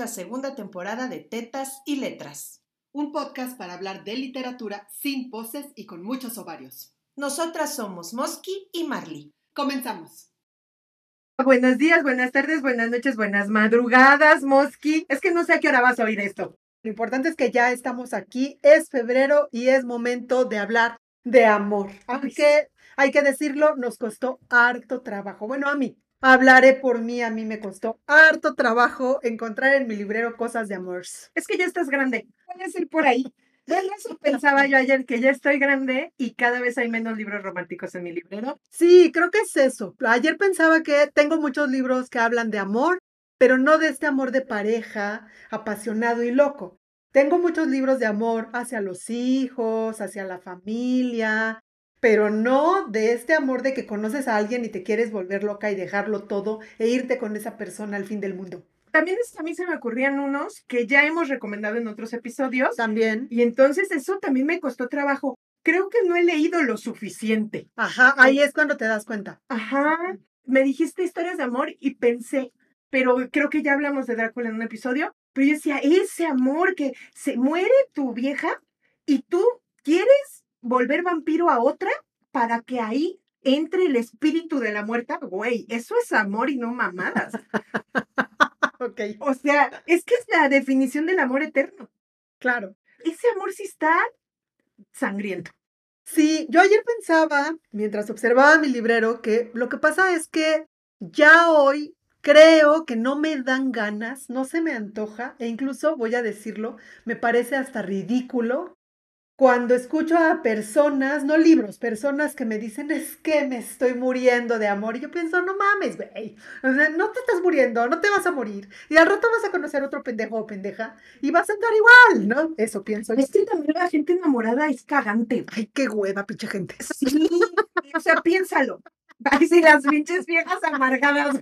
la segunda temporada de Tetas y Letras. Un podcast para hablar de literatura sin poses y con muchos ovarios. Nosotras somos Mosky y Marley. Comenzamos. Buenos días, buenas tardes, buenas noches, buenas madrugadas, Mosky. Es que no sé a qué hora vas a oír esto. Lo importante es que ya estamos aquí, es febrero y es momento de hablar de amor. Aunque hay que decirlo, nos costó harto trabajo. Bueno, a mí, hablaré por mí, a mí me costó harto trabajo encontrar en mi librero cosas de amor. Es que ya estás grande. Puedes ir por ahí. Eso pensaba yo ayer, que ya estoy grande y cada vez hay menos libros románticos en mi librero. Sí, creo que es eso. Ayer pensaba que tengo muchos libros que hablan de amor, pero no de este amor de pareja, apasionado y loco. Tengo muchos libros de amor hacia los hijos, hacia la familia, pero no de este amor de que conoces a alguien y te quieres volver loca y dejarlo todo e irte con esa persona al fin del mundo. También a mí se me ocurrían unos que ya hemos recomendado en otros episodios. También. Y entonces eso también me costó trabajo. Creo que no he leído lo suficiente. Ajá, ahí es cuando te das cuenta. Ajá. Me dijiste historias de amor y pensé, pero creo que ya hablamos de Drácula en un episodio, pero yo decía, ese amor que se muere tu vieja y tú quieres volver vampiro a otra para que ahí entre el espíritu de la muerta, güey, eso es amor y no mamadas. ok. O sea, es que es la definición del amor eterno. Claro. Ese amor sí está sangriento. Sí, yo ayer pensaba, mientras observaba mi librero, que lo que pasa es que ya hoy creo que no me dan ganas, no se me antoja, e incluso voy a decirlo, me parece hasta ridículo cuando escucho a personas, no libros, personas que me dicen es que me estoy muriendo de amor. Y yo pienso, no mames, güey. O sea, no te estás muriendo, no te vas a morir. Y al rato vas a conocer otro pendejo o pendeja y vas a andar igual, ¿no? Eso pienso. Es que también la gente enamorada es cagante. Ay, qué hueva, pinche gente. Sí, o sea, piénsalo. Ay, sí, las pinches viejas amargadas.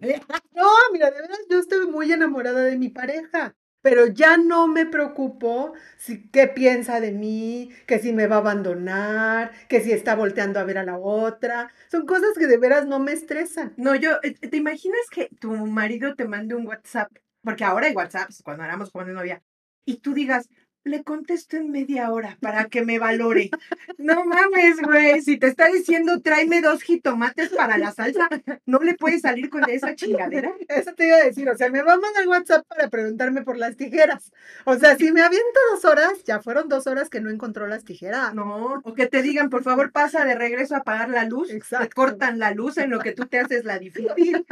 No, mira, de verdad, yo estoy muy enamorada de mi pareja pero ya no me preocupo si qué piensa de mí, que si me va a abandonar, que si está volteando a ver a la otra. Son cosas que de veras no me estresan. No, yo, eh, ¿te imaginas que tu marido te mande un WhatsApp? Porque ahora hay WhatsApps, cuando éramos jóvenes novia, y tú digas, le contesto en media hora para que me valore. No mames, güey. Si te está diciendo tráeme dos jitomates para la salsa, no le puedes salir con esa chingadera. Eso te iba a decir. O sea, me va a mandar WhatsApp para preguntarme por las tijeras. O sea, si me aviento dos horas, ya fueron dos horas que no encontró las tijeras. No, o que te digan, por favor, pasa de regreso a apagar la luz. Exacto. Te cortan la luz en lo que tú te haces la difícil.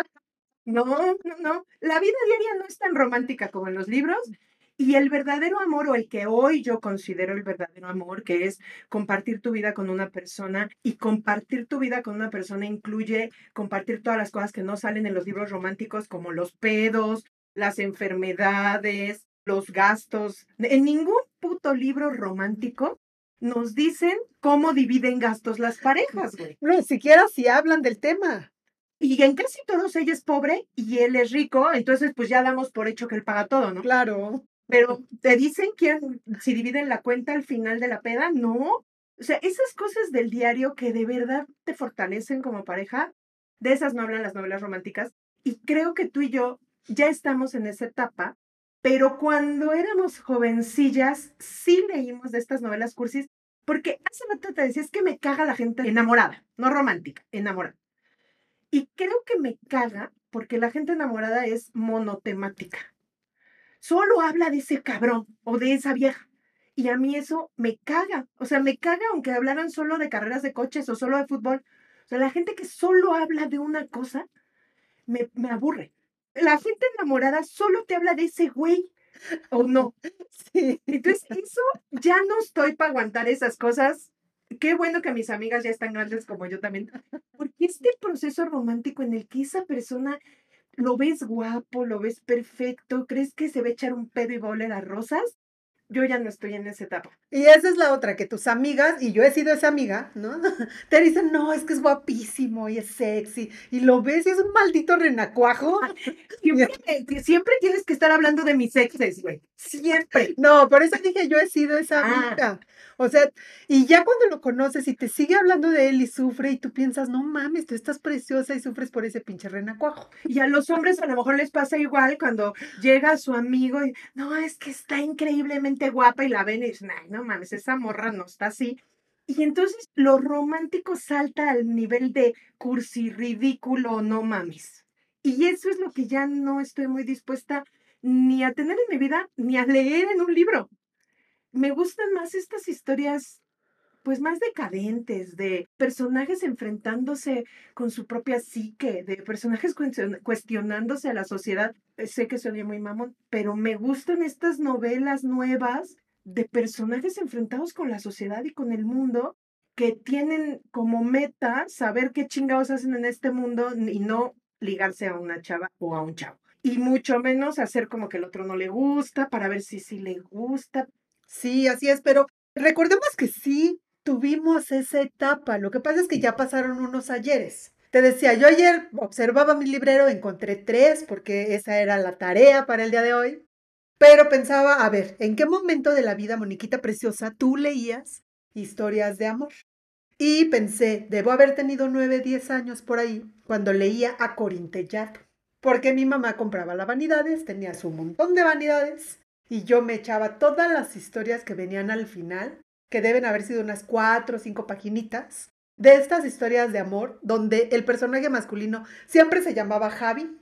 No, no, no. La vida diaria no es tan romántica como en los libros y el verdadero amor, o el que hoy yo considero el verdadero amor, que es compartir tu vida con una persona, y compartir tu vida con una persona incluye compartir todas las cosas que no salen en los libros románticos, como los pedos, las enfermedades, los gastos. En ningún puto libro romántico nos dicen cómo dividen gastos las parejas, güey. No, ni siquiera si hablan del tema. Y en casi todos ella es pobre y él es rico, entonces pues ya damos por hecho que él paga todo, ¿no? Claro. Pero te dicen quién, si dividen la cuenta al final de la peda, no. O sea, esas cosas del diario que de verdad te fortalecen como pareja, de esas no hablan las novelas románticas. Y creo que tú y yo ya estamos en esa etapa, pero cuando éramos jovencillas, sí leímos de estas novelas cursis, porque hace rato te decía, es que me caga la gente enamorada, no romántica, enamorada. Y creo que me caga porque la gente enamorada es monotemática solo habla de ese cabrón o de esa vieja. Y a mí eso me caga. O sea, me caga aunque hablaran solo de carreras de coches o solo de fútbol. O sea, la gente que solo habla de una cosa, me, me aburre. La gente enamorada solo te habla de ese güey o no. Sí. Entonces, eso ya no estoy para aguantar esas cosas. Qué bueno que mis amigas ya están grandes como yo también. Porque este proceso romántico en el que esa persona lo ves guapo, lo ves perfecto, crees que se va a echar un pedo y va a oler a rosas, yo ya no estoy en esa etapa. Y esa es la otra, que tus amigas, y yo he sido esa amiga, ¿no? Te dicen, no, es que es guapísimo y es sexy, y lo ves y es un maldito renacuajo. Siempre, siempre tienes que estar hablando de mis exes, güey. Siempre. No, por eso dije, yo he sido esa Ah. amiga. O sea, y ya cuando lo conoces y te sigue hablando de él y sufre y tú piensas, no mames, tú estás preciosa y sufres por ese pinche renacuajo. Y a los hombres a lo mejor les pasa igual cuando llega su amigo y, no, es que está increíblemente guapa y la ven y dicen, ay, no mames, esa morra no está así. Y entonces lo romántico salta al nivel de cursi, ridículo, no mames. Y eso es lo que ya no estoy muy dispuesta ni a tener en mi vida, ni a leer en un libro. Me gustan más estas historias, pues más decadentes, de personajes enfrentándose con su propia psique, de personajes cuestion- cuestionándose a la sociedad. Sé que se oye muy mamón, pero me gustan estas novelas nuevas de personajes enfrentados con la sociedad y con el mundo que tienen como meta saber qué chingados hacen en este mundo y no ligarse a una chava o a un chavo. Y mucho menos hacer como que el otro no le gusta para ver si sí le gusta. Sí, así es, pero recordemos que sí tuvimos esa etapa. Lo que pasa es que ya pasaron unos ayeres. Te decía, yo ayer observaba mi librero, encontré tres porque esa era la tarea para el día de hoy. Pero pensaba, a ver, ¿en qué momento de la vida, Moniquita Preciosa, tú leías historias de amor? Y pensé, debo haber tenido nueve, diez años por ahí cuando leía a Corintellado. Porque mi mamá compraba las vanidades, tenía su montón de vanidades y yo me echaba todas las historias que venían al final, que deben haber sido unas cuatro o cinco paginitas, de estas historias de amor, donde el personaje masculino siempre se llamaba Javi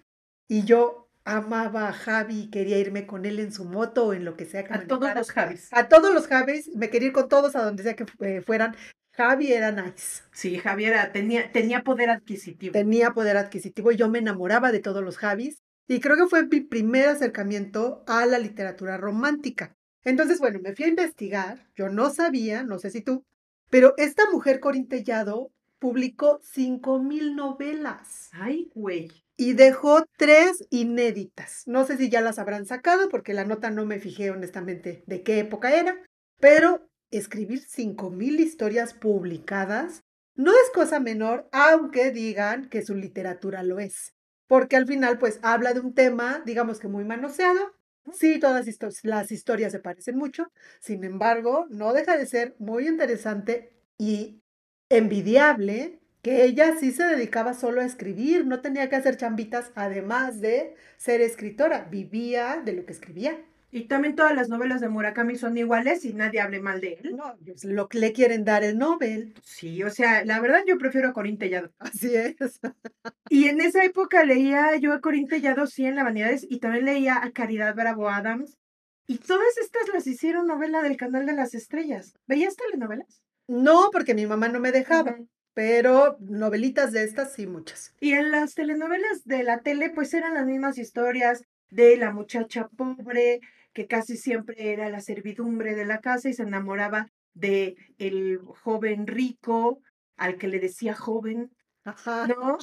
y yo amaba a Javi y quería irme con él en su moto o en lo que sea que A todos los Javis. A todos los Javis, me quería ir con todos a donde sea que eh, fueran. Javi era nice, Sí, Javiera tenía, tenía poder adquisitivo. tenía poder adquisitivo y yo me enamoraba de todos los Javis y creo que fue mi primer acercamiento a la literatura romántica. Entonces, bueno, me fui a investigar, yo no sabía, no sé si tú, pero esta mujer Corintellado publicó cinco mil novelas Ay, güey. y dejó tres inéditas. No sé si ya las habrán sacado porque la nota no me fijé honestamente de qué época era, pero escribir cinco mil historias publicadas no es cosa menor, aunque digan que su literatura lo es. Porque al final, pues, habla de un tema, digamos que muy manoseado. Sí, todas las historias se parecen mucho. Sin embargo, no deja de ser muy interesante y envidiable que ella sí se dedicaba solo a escribir, no tenía que hacer chambitas además de ser escritora, vivía de lo que escribía. Y también todas las novelas de Murakami son iguales y nadie hable mal de él. No, pues, lo que le quieren dar el Nobel, Sí, o sea, la verdad yo prefiero a Corín Tellado. así es. Y en esa época leía yo a Corín Tellado, sí, en La Vanidades, y también leía a Caridad Bravo Adams. Y todas estas las hicieron novela del Canal de las Estrellas. ¿Veías telenovelas? No, porque mi mamá no me dejaba, Ujú. pero novelitas de estas sí muchas. Y en las telenovelas de la tele, pues eran las mismas historias de la muchacha pobre, que casi siempre era la servidumbre de la casa y se enamoraba de el joven rico, al que le decía joven, Ajá. ¿no?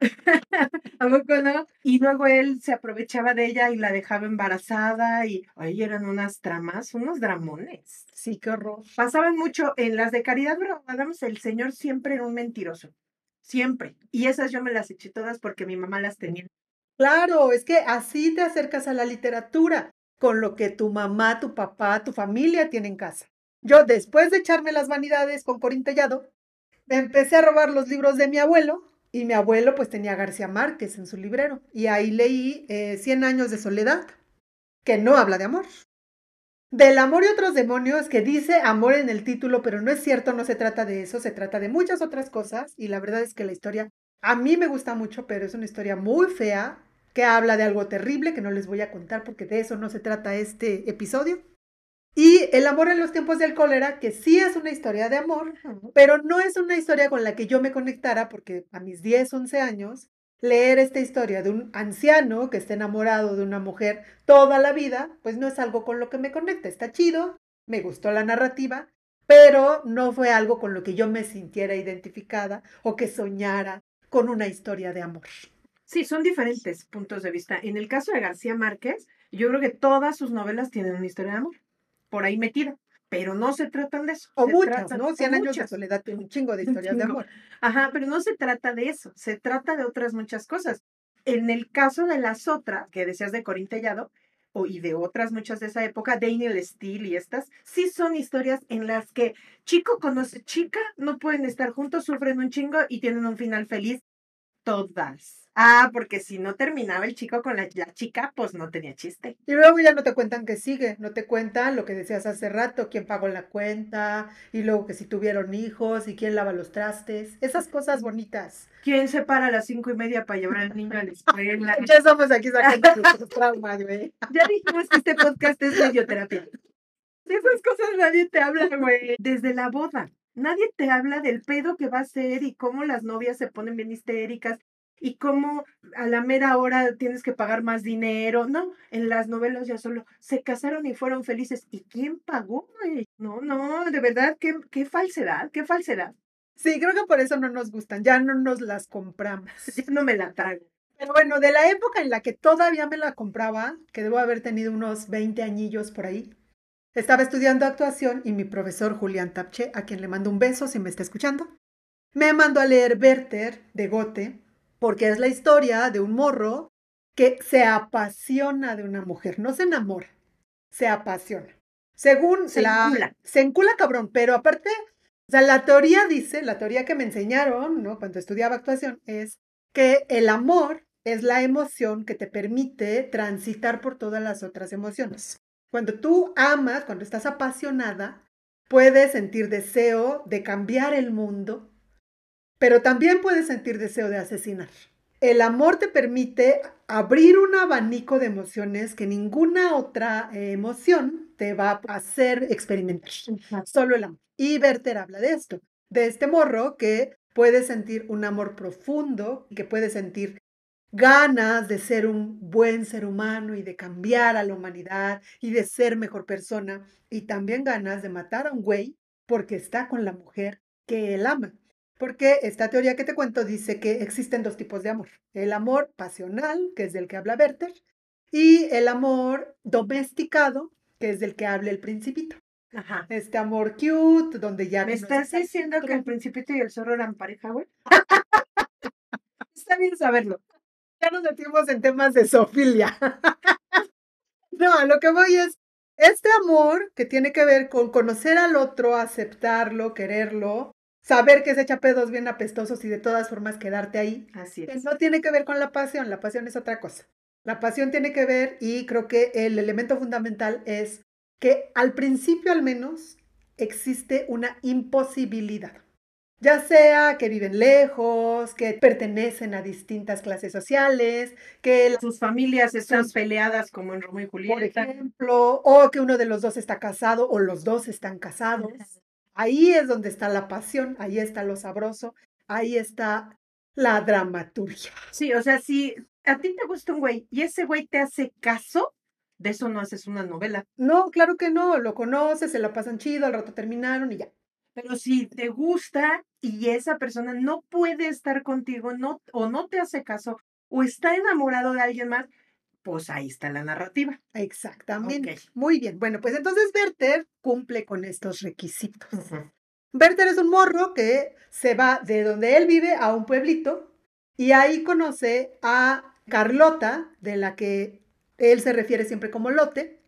¿A poco no? Y luego él se aprovechaba de ella y la dejaba embarazada y ahí eran unas tramas, unos dramones. Sí, qué horror. Pasaban mucho en las de Caridad Adams, el señor siempre era un mentiroso. Siempre. Y esas yo me las eché todas porque mi mamá las tenía. Claro, es que así te acercas a la literatura, con lo que tu mamá, tu papá, tu familia tiene en casa. Yo, después de echarme las vanidades con Corintellado, me empecé a robar los libros de mi abuelo, y mi abuelo pues tenía García Márquez en su librero, y ahí leí eh, Cien años de soledad, que no habla de amor. Del amor y otros demonios, que dice amor en el título, pero no es cierto, no se trata de eso, se trata de muchas otras cosas, y la verdad es que la historia a mí me gusta mucho, pero es una historia muy fea, que habla de algo terrible que no les voy a contar porque de eso no se trata este episodio. Y El amor en los tiempos del cólera, que sí es una historia de amor, pero no es una historia con la que yo me conectara porque a mis 10, 11 años, leer esta historia de un anciano que está enamorado de una mujer toda la vida, pues no es algo con lo que me conecta. Está chido, me gustó la narrativa, pero no fue algo con lo que yo me sintiera identificada o que soñara con una historia de amor. Sí, son diferentes puntos de vista. En el caso de García Márquez, yo creo que todas sus novelas tienen una historia de amor. por ahí metida, pero no se tratan de eso. O se muchas, tratan- ¿no? 100 años de soledad tiene un chingo de historias de amor. Ajá, pero no se trata de eso, se trata de otras muchas cosas. En el caso de las otras, que decías de Corín Tellado, o, y de otras muchas de esa época, Daniel Steele y estas, sí son historias en las que chico conoce chica, no pueden estar juntos, sufren un chingo y tienen un final feliz. Todas. Ah, porque si no terminaba el chico con la, la chica, pues no tenía chiste. Y luego ya no te cuentan que sigue, no te cuentan lo que decías hace rato, quién pagó la cuenta, y luego que si tuvieron hijos, y quién lava los trastes, esas cosas bonitas. ¿Quién se para a las cinco y media para llevar al niño a la escuela? Ya estamos aquí sacando nuestros traumas, güey. Ya dijimos que este podcast es radioterapia. De esas cosas nadie te habla, güey. Desde la boda. Nadie te habla del pedo que va a ser y cómo las novias se ponen bien histéricas y cómo a la mera hora tienes que pagar más dinero. No, en las novelas ya solo se casaron y fueron felices. ¿Y quién pagó, güey? No, no, de verdad, qué, qué falsedad, qué falsedad. Sí, creo que por eso no nos gustan, ya no nos las compramos. Ya no me la trago. Pero bueno, de la época en la que todavía me la compraba, que debo haber tenido unos 20 añillos por ahí, estaba estudiando actuación y mi profesor Julián Tapche, a quien le mando un beso si me está escuchando, me mandó a leer Werther de Goethe, porque es la historia de un morro que se apasiona de una mujer, no se enamora, se apasiona. Según Se la... encula. Se encula cabrón, pero aparte, o sea, la teoría dice, la teoría que me enseñaron, ¿no? Cuando estudiaba actuación, es que el amor es la emoción que te permite transitar por todas las otras emociones. Cuando tú amas, cuando estás apasionada, puedes sentir deseo de cambiar el mundo, pero también puedes sentir deseo de asesinar. El amor te permite abrir un abanico de emociones que ninguna otra eh, emoción te va a hacer experimentar. Solo el amor. Y Werther habla de esto, de este morro que puede sentir un amor profundo, que puede sentir ganas de ser un buen ser humano y de cambiar a la humanidad y de ser mejor persona, y también ganas de matar a un güey porque está con la mujer que él ama. Porque esta teoría que te cuento dice que existen dos tipos de amor. El amor pasional, que es del que habla Werther, y el amor domesticado, que es del que habla el principito. Ajá. Este amor cute, donde ya... ¿Me estás está- diciendo que el principito y el zorro eran pareja, güey? Está bien saberlo. Ya nos metimos en temas de zoofilia. no, a lo que voy es, este amor que tiene que ver con conocer al otro, aceptarlo, quererlo, saber que se echa pedos bien apestosos y de todas formas quedarte ahí, Así es. no tiene que ver con la pasión, la pasión es otra cosa. La pasión tiene que ver y creo que el elemento fundamental es que al principio al menos existe una imposibilidad. Ya sea que viven lejos, que pertenecen a distintas clases sociales, que Sus familias están peleadas como en Romeo y por Julieta. ejemplo, o que uno de los dos está casado o los dos están casados. Ahí es donde está la pasión, ahí está lo sabroso, ahí está la dramaturgia. Sí, o sea, si a ti te gusta un güey y ese güey te hace caso, de eso no haces una novela. No, claro que no, lo conoces, se la pasan chido, al rato terminaron y ya. Pero si te gusta y esa persona no puede estar contigo, no, o no te hace caso, o está enamorado de alguien más, pues ahí está la narrativa. Exactamente. Muy bien. Bueno, pues entonces Werther cumple con estos requisitos. Werther es un morro que se va de donde él vive a un pueblito y ahí conoce a Carlota, de la que él se refiere siempre como Lote.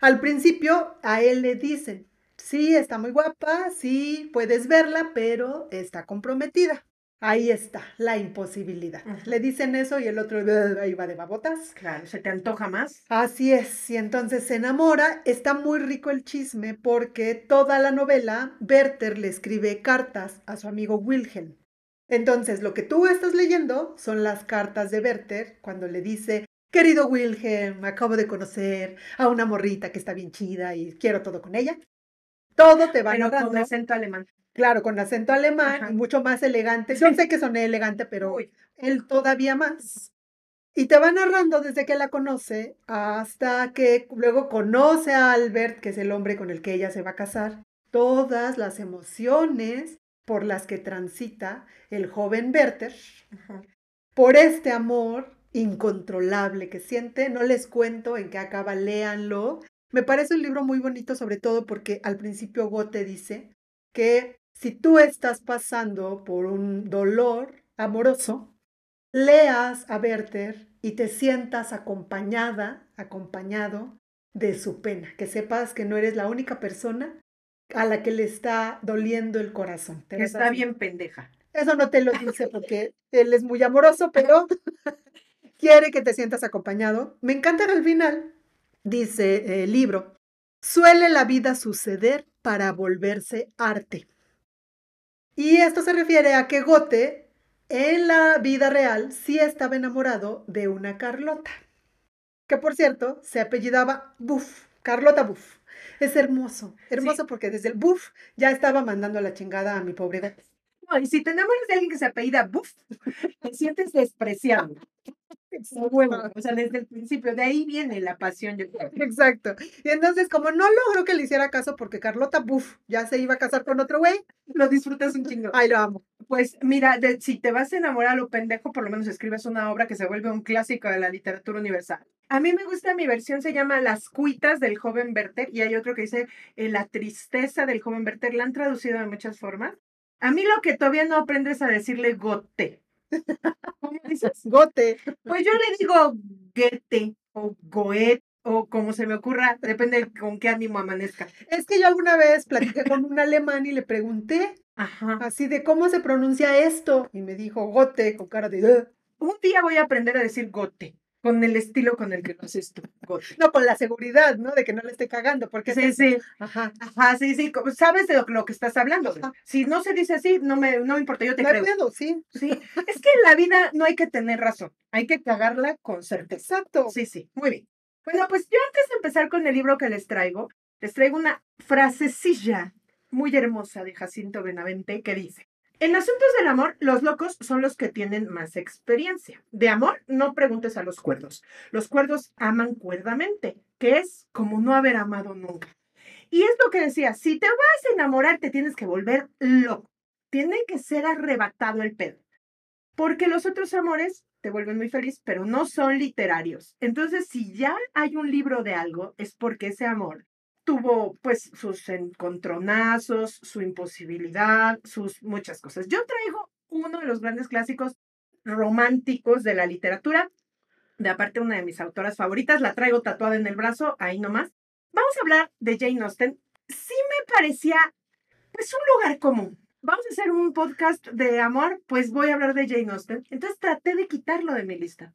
Al principio a él le dicen, sí, está muy guapa, sí, puedes verla, pero está comprometida. Ahí está, la imposibilidad. Le dicen eso y el otro ahí va de babotas. Claro, se te antoja más. Así es, y entonces se enamora. Está muy rico el chisme porque toda la novela Werther le escribe cartas a su amigo Wilhelm. Entonces, lo que tú estás leyendo son las cartas de Werther cuando le dice, querido Wilhelm, acabo de conocer a una morrita que está bien chida y quiero todo con ella. Todo te va Pero con acento alemán. claro, con acento alemán Ajá. y mucho más elegante. Yo sé que soné elegante, pero Uy, él todavía más. Y te va narrando desde que la conoce hasta que luego conoce a Albert, que es el hombre con el que ella se va a casar, todas las emociones por las que transita el joven Werther, ajá. por este amor incontrolable que siente. No les cuento en qué acaba, léanlo. Me parece un libro muy bonito, sobre todo porque al principio Gote dice que si tú estás pasando por un dolor amoroso, leas a Werther y te sientas acompañada, acompañado de su pena, que sepas que no eres la única persona a la que le está doliendo el corazón. Que está bien pendeja. Eso no te lo dice porque él es muy amoroso, pero quiere que te sientas acompañado. Me encanta que al final dice el libro, suele la vida suceder para volverse arte. Y esto se refiere a que Gote en la vida real sí estaba enamorado de una Carlota, que por cierto se apellidaba Buff, Carlota Buff. Es hermoso, hermoso porque desde el Buff ya estaba mandando la chingada a mi pobre. No, y si tenemos de alguien que se apellida Buff, te sientes despreciado. o sea, desde el principio, de ahí viene la pasión, yo creo. Exacto. Y entonces, como no logró que le hiciera caso porque Carlota Buff ya se iba a casar con otro güey, lo disfrutas un chingo. Ay, lo amo. Pues mira, de- si te vas a enamorar a lo pendejo, por lo menos escribes una obra que se vuelve un clásico de la literatura universal. A mí me gusta mi versión, se llama Las cuitas del joven Werther y hay otro que dice eh, La tristeza del joven Werther. La han traducido de muchas formas. A mí lo que todavía no aprendes a decirle gote. ¿Cómo dices? Gote. Pues yo le digo Goethe o Goethe o como se me ocurra, depende de con qué ánimo amanezca. Es que yo alguna vez platiqué con un alemán y le pregunté Ajá. así de cómo se pronuncia esto. Y me dijo Gote con cara de. Un día voy a aprender a decir gote, con el estilo con el que lo haces tú. No, con la seguridad, ¿no? De que no le esté cagando, porque Sí, sí. Ajá. Ajá, sí, sí. Sabes de lo, que estás hablando. Ajá. Si no se dice así, no me, no me importa, yo te No creo. pedo, sí. Sí. Es que en la vida no hay que tener razón, hay que cagarla con certeza. Exacto. Sí, sí, muy bien. Bueno, pues yo antes de empezar con el libro que les traigo, les traigo una frasecilla muy hermosa de Jacinto Benavente que dice, en asuntos del amor, los locos son los que tienen más experiencia. De amor, no preguntes a los cuerdos. Los cuerdos aman cuerdamente, que es como no haber amado nunca. Y es lo que decía, si te vas a enamorar, te tienes que volver loco. Tiene que ser arrebatado el pedo. Porque los otros amores te vuelven muy feliz, pero no son literarios. Entonces, si ya hay un libro de algo, es porque ese amor tuvo pues sus encontronazos, su imposibilidad, sus muchas cosas. Yo traigo uno de los grandes clásicos románticos de la literatura, de aparte una de mis autoras favoritas, la traigo tatuada en el brazo, ahí nomás. Vamos a hablar de Jane Austen. Sí me parecía pues un lugar común. Vamos a hacer un podcast de amor, pues voy a hablar de Jane Austen. Entonces traté de quitarlo de mi lista.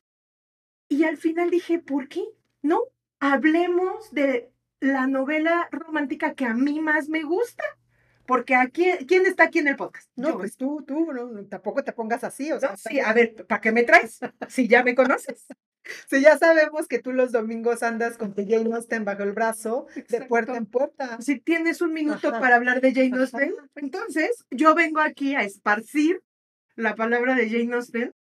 Y al final dije, ¿por qué? No, hablemos de la novela romántica que a mí más me gusta. Porque aquí, ¿quién está aquí en el podcast? No, Yo. pues tú, tú, no, tampoco te pongas así, o sea, No, sí, a ver, ¿para qué me traes? Si ya me conoces. si ya sabemos que tú los domingos andas con tu Jane Austen bajo el brazo, de Exacto. puerta en puerta. Si tienes un minuto Ajá. para hablar de Jane Ajá. Austen, entonces yo vengo aquí a esparcir la palabra de Jane Austen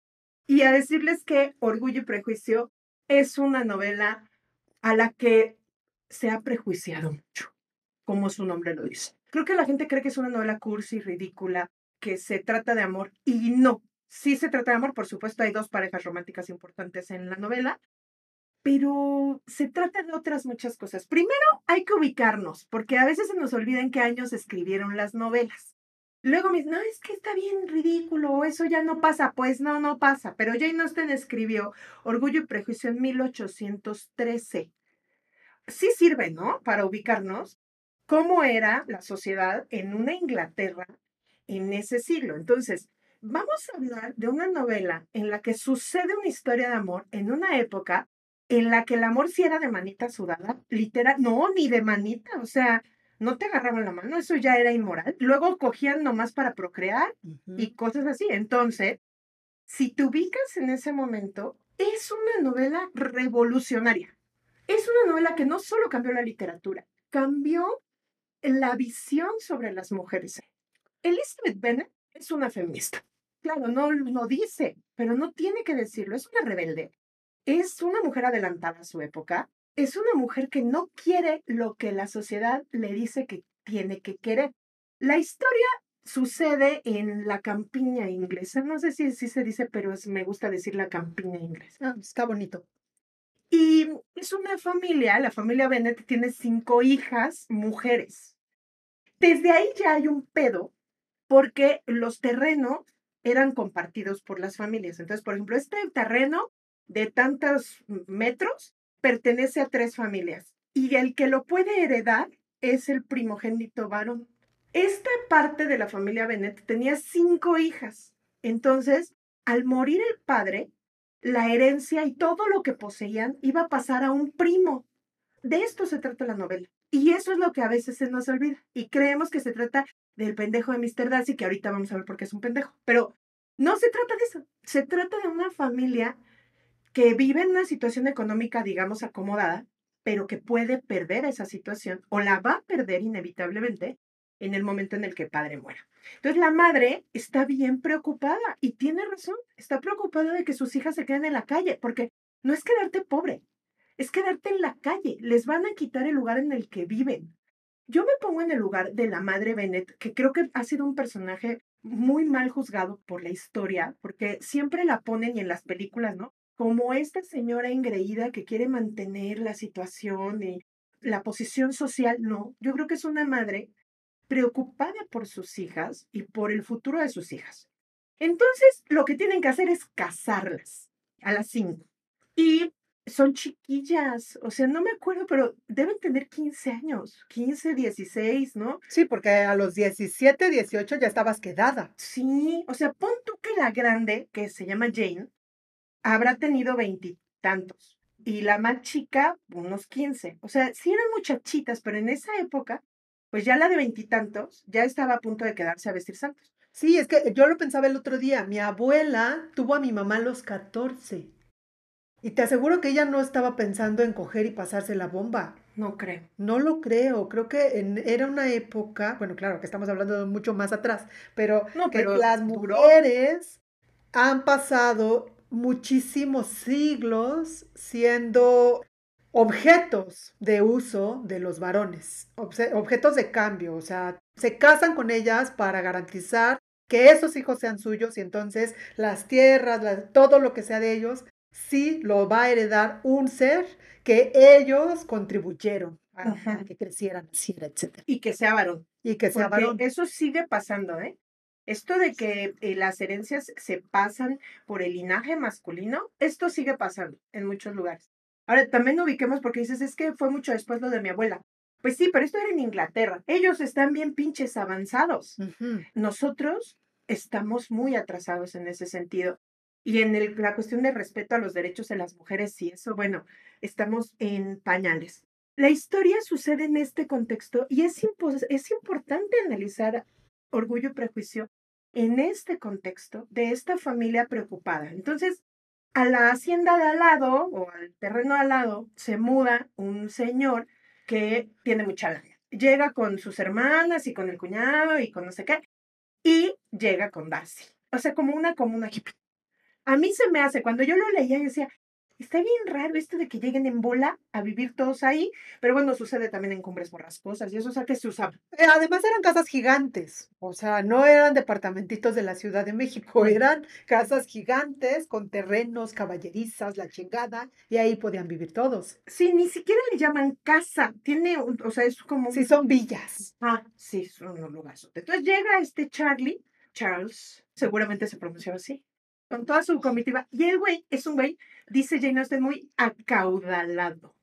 y a decirles que Orgullo y Prejuicio es una novela a la que se ha prejuiciado mucho, como su nombre lo dice. Creo que la gente cree que es una novela cursi, ridícula, que se trata de amor y no. Sí se trata de amor, por supuesto hay dos parejas románticas importantes en la novela, pero se trata de otras muchas cosas. Primero, hay que ubicarnos, porque a veces se nos olvida en qué años escribieron las novelas. Luego me dicen, no, es que está bien ridículo, eso ya no pasa. Pues no, no pasa. Pero Jane Austen escribió Orgullo y Prejuicio en 1813. Sí sirve, ¿no? Para ubicarnos cómo era la sociedad en una Inglaterra en ese siglo. Entonces, vamos a hablar de una novela en la que sucede una historia de amor en una época en la que el amor sí era de manita sudada, literal, no, ni de manita, o sea, no te agarraban la mano, eso ya era inmoral. Luego cogían nomás para procrear y cosas así. Entonces, si te ubicas en ese momento, es una novela revolucionaria. Es una novela que no solo cambió la literatura, cambió la visión sobre las mujeres. Elizabeth Bennet es una feminista. Claro, no lo dice, pero no tiene que decirlo, es una rebelde. Es una mujer adelantada a su época. Es una mujer que no quiere lo que la sociedad le dice que tiene que querer. La historia sucede en la campiña inglesa. No sé si, si se dice, pero me gusta decir la campiña inglesa. Ah, está bonito. Y es una familia, la familia Bennett tiene cinco hijas mujeres. Desde ahí ya hay un pedo porque los terrenos eran compartidos por las familias. Entonces, por ejemplo, este terreno de tantos metros pertenece a tres familias y el que lo puede heredar es el primogénito varón. Esta parte de la familia Bennett tenía cinco hijas. Entonces, al morir el padre, la herencia y todo lo que poseían iba a pasar a un primo. De esto se trata la novela. Y eso es lo que a veces se nos olvida. Y creemos que se trata del pendejo de Mr. Darcy, que ahorita vamos a ver por qué es un pendejo. Pero no se trata de eso. Se trata de una familia que vive en una situación económica, digamos, acomodada, pero que puede perder esa situación o la va a perder inevitablemente en el momento en el que el padre muera. Entonces la madre está bien preocupada y tiene razón, está preocupada de que sus hijas se queden en la calle, porque no es quedarte pobre, es quedarte en la calle, les van a quitar el lugar en el que viven. Yo me pongo en el lugar de la madre Bennett, que creo que ha sido un personaje muy mal juzgado por la historia, porque siempre la ponen y en las películas, ¿no? Como esta señora engreída que quiere mantener la situación y la posición social, no, yo creo que es una madre preocupada por sus hijas y por el futuro de sus hijas. Entonces, lo que tienen que hacer es casarlas a las cinco. Y son chiquillas, o sea, no me acuerdo, pero deben tener 15 años, 15, 16, ¿no? Sí, porque a los 17, 18 ya estabas quedada. Sí, o sea, pon tú que la grande, que se llama Jane, habrá tenido veintitantos. Y la más chica, unos 15. O sea, sí eran muchachitas, pero en esa época pues ya la de veintitantos ya estaba a punto de quedarse a vestir santos. Sí, es que yo lo pensaba el otro día. Mi abuela tuvo a mi mamá a los 14. Y te aseguro que ella no estaba pensando en coger y pasarse la bomba. No creo. No lo creo. Creo que en, era una época, bueno, claro que estamos hablando de mucho más atrás, pero, no, que pero las mujeres han pasado muchísimos siglos siendo objetos de uso de los varones, objetos de cambio, o sea, se casan con ellas para garantizar que esos hijos sean suyos y entonces las tierras, todo lo que sea de ellos, sí lo va a heredar un ser que ellos contribuyeron a, que crecieran, etc. Y que sea varón. Y que sea varón. Eso sigue pasando, ¿eh? Esto de que eh, las herencias se pasan por el linaje masculino, esto sigue pasando en muchos lugares. Ahora, también ubiquemos porque dices, es que fue mucho después lo de mi abuela. Pues sí, pero esto era en Inglaterra. Ellos están bien pinches avanzados. Nosotros estamos muy atrasados en ese sentido. Y en el, la cuestión de respeto a los derechos de las mujeres y eso, bueno, estamos en pañales. La historia sucede en este contexto y es, es importante analizar orgullo y prejuicio en este contexto de esta familia preocupada. Entonces, a la hacienda de al lado o al terreno de al lado se muda un señor que tiene mucha lana. Llega con sus hermanas y con el cuñado y con no sé qué, y llega con Darcy. O sea, como una comuna. A mí se me hace, cuando yo lo leía, yo decía, Está bien raro esto de que lleguen en bola a vivir todos ahí, pero bueno, sucede también en cumbres borrascosas y eso, o sea, que se usaba. Además eran casas gigantes, o sea, no eran departamentitos de la Ciudad de México, eran casas gigantes con terrenos, caballerizas, la chingada, y ahí podían vivir todos. Sí, ni siquiera le llaman casa, tiene, o sea, es como... Sí, son villas. Ah, sí, son un lugar. Entonces llega este Charlie, Charles, seguramente se pronunciaba así, con toda su comitiva. Y el güey es un güey, dice Jane Austen, muy acaudalado.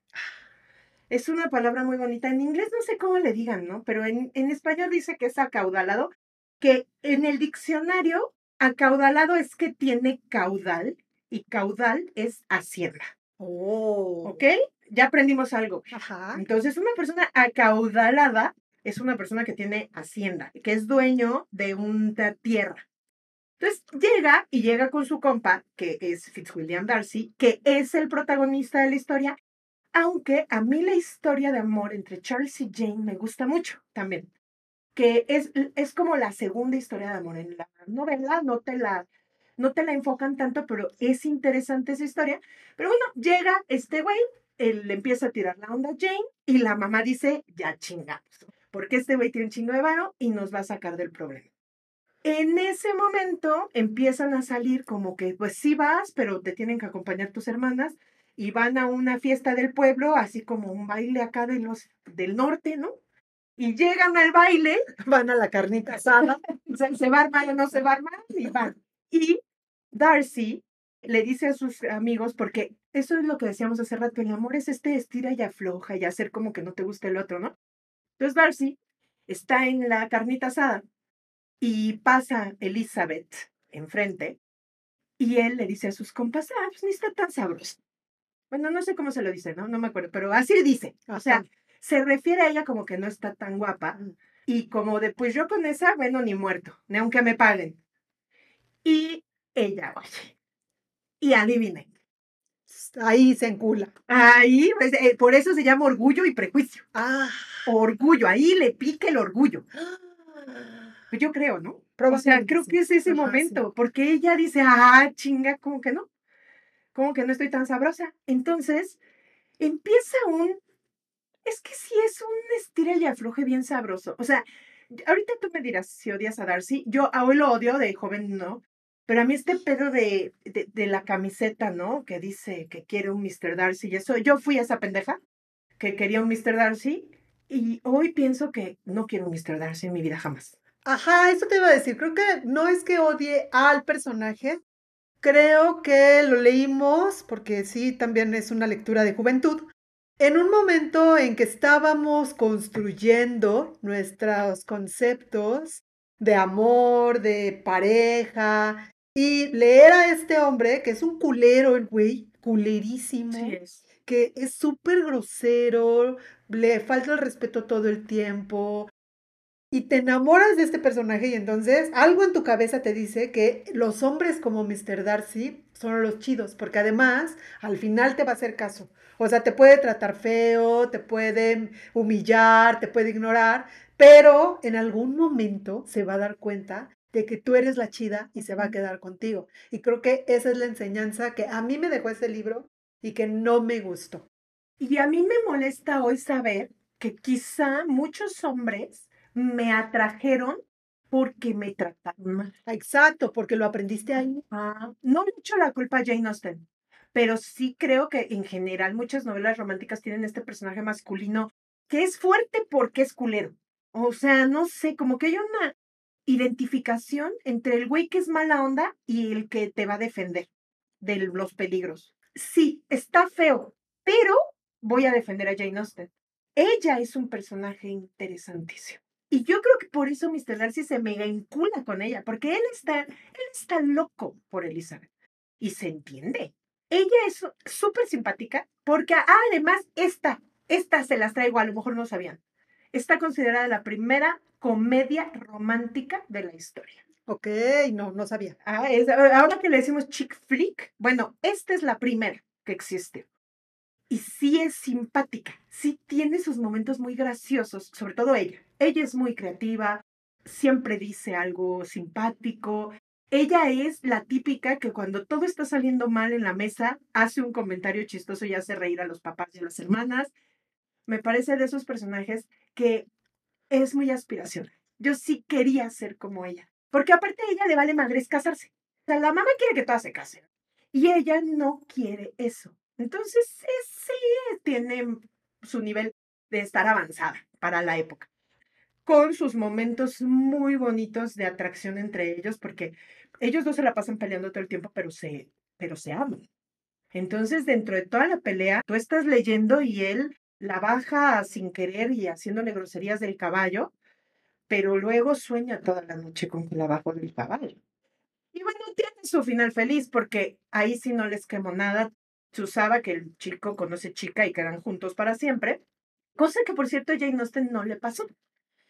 Es una palabra muy bonita. En inglés no sé cómo le digan, ¿no? Pero en, en español dice que es acaudalado, que en el diccionario, acaudalado es que tiene caudal y caudal es hacienda. Oh. ¿Ok? Ya aprendimos algo. Ajá. Entonces, una persona acaudalada es una persona que tiene hacienda, que es dueño de una tierra. Entonces llega y llega con su compa, que es Fitzwilliam Darcy, que es el protagonista de la historia, aunque a mí la historia de amor entre Charles y Jane me gusta mucho también, que es, es como la segunda historia de amor en la novela, no te la, no te la enfocan tanto, pero es interesante esa historia. Pero bueno, llega este güey, él le empieza a tirar la onda a Jane y la mamá dice, ya chingamos, porque este güey tiene un chingo de varo y nos va a sacar del problema. En ese momento empiezan a salir como que, pues sí vas, pero te tienen que acompañar tus hermanas. y van a una fiesta del pueblo, así como un baile acá de los del norte, ¿no? Y llegan al baile, Van a la carnita asada. se, se va o no se va y van. Y Darcy le dice a sus amigos, porque eso es lo que decíamos hace rato, el amor es este estira y afloja y hacer como que no te gusta el otro, ¿no? Entonces Darcy está en la carnita asada y pasa Elizabeth enfrente y él le dice a sus compas, ah, pues ni está tan sabroso. Bueno, no sé cómo se lo dice, ¿no? No me acuerdo, pero así dice. O sea, se refiere a ella como que no está tan guapa y como de, pues yo con esa, bueno, ni muerto, ni aunque me paguen. Y ella, oye, y adivinen. Ahí se encula. Ahí, pues, eh, por eso se llama orgullo y prejuicio. Ah. Orgullo, ahí le pica el orgullo. Pues Yo creo, ¿no? O sea, creo que es ese Ajá, sí. momento, porque ella dice, ah, chinga, como que no, como que no estoy tan sabrosa. Entonces, empieza un, es que sí es un estira y afloje bien sabroso. O sea, ahorita tú me dirás si odias a Darcy, yo a hoy lo odio, de joven no, pero a mí este pedo de, de, de la camiseta, ¿no? Que dice que quiere un Mr. Darcy y eso, yo fui esa pendeja que quería un Mr. Darcy y hoy pienso que no quiero un Mr. Darcy en mi vida jamás. Ajá, eso te iba a decir. Creo que no es que odie al personaje. Creo que lo leímos, porque sí, también es una lectura de juventud, en un momento en que estábamos construyendo nuestros conceptos de amor, de pareja, y leer a este hombre, que es un culero el güey, culerísimo Sí es. que es súper grosero, le falta el respeto todo el tiempo y te enamoras de este personaje y entonces algo en tu cabeza te dice que los hombres como Mr. Darcy son los chidos, porque además al final te va a hacer caso. O sea, te puede tratar feo, te puede humillar, te puede ignorar, pero en algún momento se va a dar cuenta de que tú eres la chida y se va a quedar contigo. Y creo que esa es la enseñanza que a mí me dejó ese libro y que no me gustó. Y a mí me molesta hoy saber que quizá muchos hombres me atrajeron porque me trataron mal. Exacto, porque lo aprendiste ahí. Ah, no le echo la culpa a Jane Austen, pero sí creo que en general muchas novelas románticas tienen este personaje masculino que es fuerte porque es culero. O sea, no sé, como que hay una identificación entre el güey que es mala onda y el que te va a defender de los peligros. Sí, está feo, pero voy a defender a Jane Austen. Ella es un personaje interesantísimo. Y yo creo que por eso Mr. Darcy se mega encula con ella, porque él está, él está loco por Elizabeth. Y se entiende. Ella es súper simpática, porque ah, además esta, esta se las traigo, a lo mejor no sabían. Está considerada la primera comedia romántica de la historia. Ok, no, no sabía. Ah, es- ahora que le decimos chick flick, bueno, esta es la primera que existe. Y sí es simpática, sí tiene sus momentos muy graciosos, sobre todo ella. Ella es muy creativa, siempre dice algo simpático. Ella es la típica que cuando todo está saliendo mal en la mesa, hace un comentario chistoso y hace reír a los papás y a las hermanas. Me parece de esos personajes que es muy aspiracional. Yo sí quería ser como ella. Porque aparte a ella le vale madres casarse. O sea, la mamá quiere que todas se casen. Y ella no quiere eso. Entonces, sí tiene su nivel de estar avanzada para la época. Con sus momentos muy bonitos de atracción entre ellos, porque ellos dos se la pasan peleando todo el tiempo, pero se, pero se aman. Entonces, dentro de toda la pelea, tú estás leyendo y él la baja sin querer y haciéndole groserías del caballo, pero luego sueña toda la noche con que la bajó del caballo. Y bueno, tiene su final feliz porque ahí sí no les quemó nada. Se usaba que el chico conoce chica y quedan juntos para siempre, cosa que por cierto a Jane Austen no le pasó.